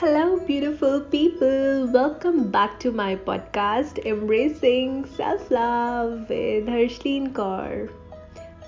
Hello, beautiful people. Welcome back to my podcast, Embracing Self Love with Harshleen Kaur.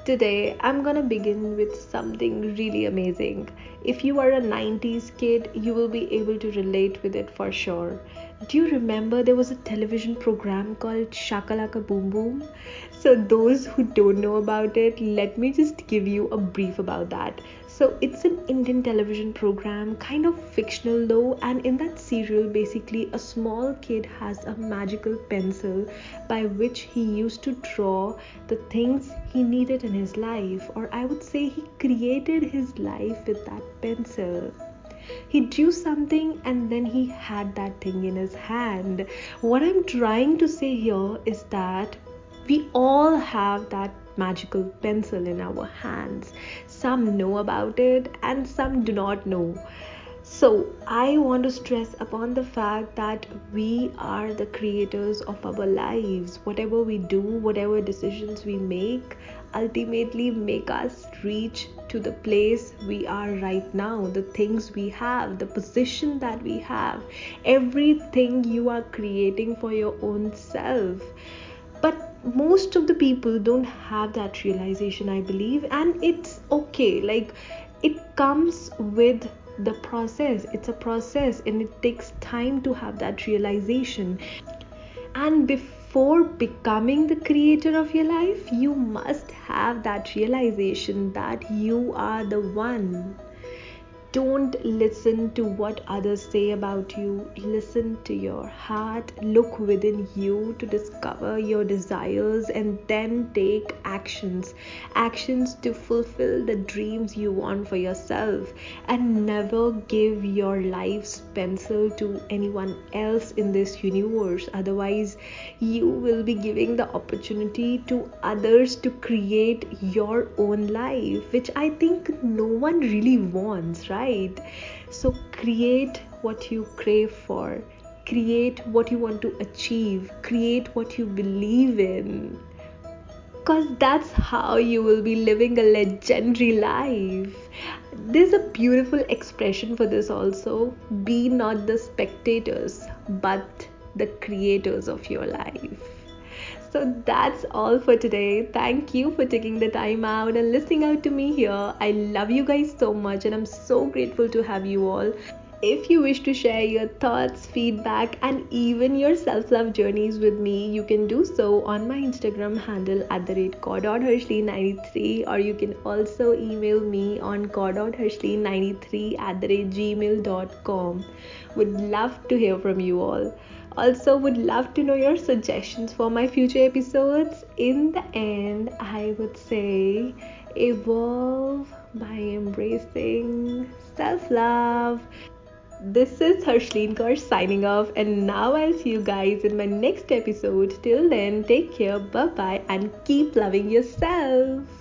Today, I'm gonna begin with something really amazing. If you are a 90s kid, you will be able to relate with it for sure. Do you remember there was a television program called Shakalaka Boom Boom? So, those who don't know about it, let me just give you a brief about that. So it's an Indian television program, kind of fictional though, and in that serial, basically, a small kid has a magical pencil by which he used to draw the things he needed in his life, or I would say he created his life with that pencil he drew something and then he had that thing in his hand. What I'm trying to say here is that we all have that magical pencil in our hands. Some know about it and some do not know. So, I want to stress upon the fact that we are the creators of our lives. Whatever we do, whatever decisions we make, ultimately make us reach to the place we are right now, the things we have, the position that we have, everything you are creating for your own self. But most of the people don't have that realization i believe and it's okay like it comes with the process. It's a process and it takes time to have that realization. And before becoming the creator of your life you must have that realization that you are the one don't listen to what others say about you. Listen to your heart. Look within you to discover your desires and then take actions. Actions to fulfill the dreams you want for yourself. And never give your life's pencil to anyone else in this universe. Otherwise, you will be giving the opportunity to others to create your own life, which I think no one really wants, right? Right so create what you crave for. Create what you want to achieve. Create what you believe in. Because that's how you will be living a legendary life. There's a beautiful expression for this also. Be not the spectators but the creators of your life so that's all for today. Thank you for taking the time out and listening out to me here. I love you guys so much and I'm so grateful to have you all. If you wish to share your thoughts, feedback, and even your self love journeys with me, you can do so on my Instagram handle at the rate cord.hershly93 or you can also email me on cord.hershly93 at the rate gmail.com. Would love to hear from you all. Also, would love to know your suggestions for my future episodes. In the end, I would say evolve by embracing self love. This is Harshleen Kaur signing off, and now I'll see you guys in my next episode. Till then, take care, bye bye, and keep loving yourself.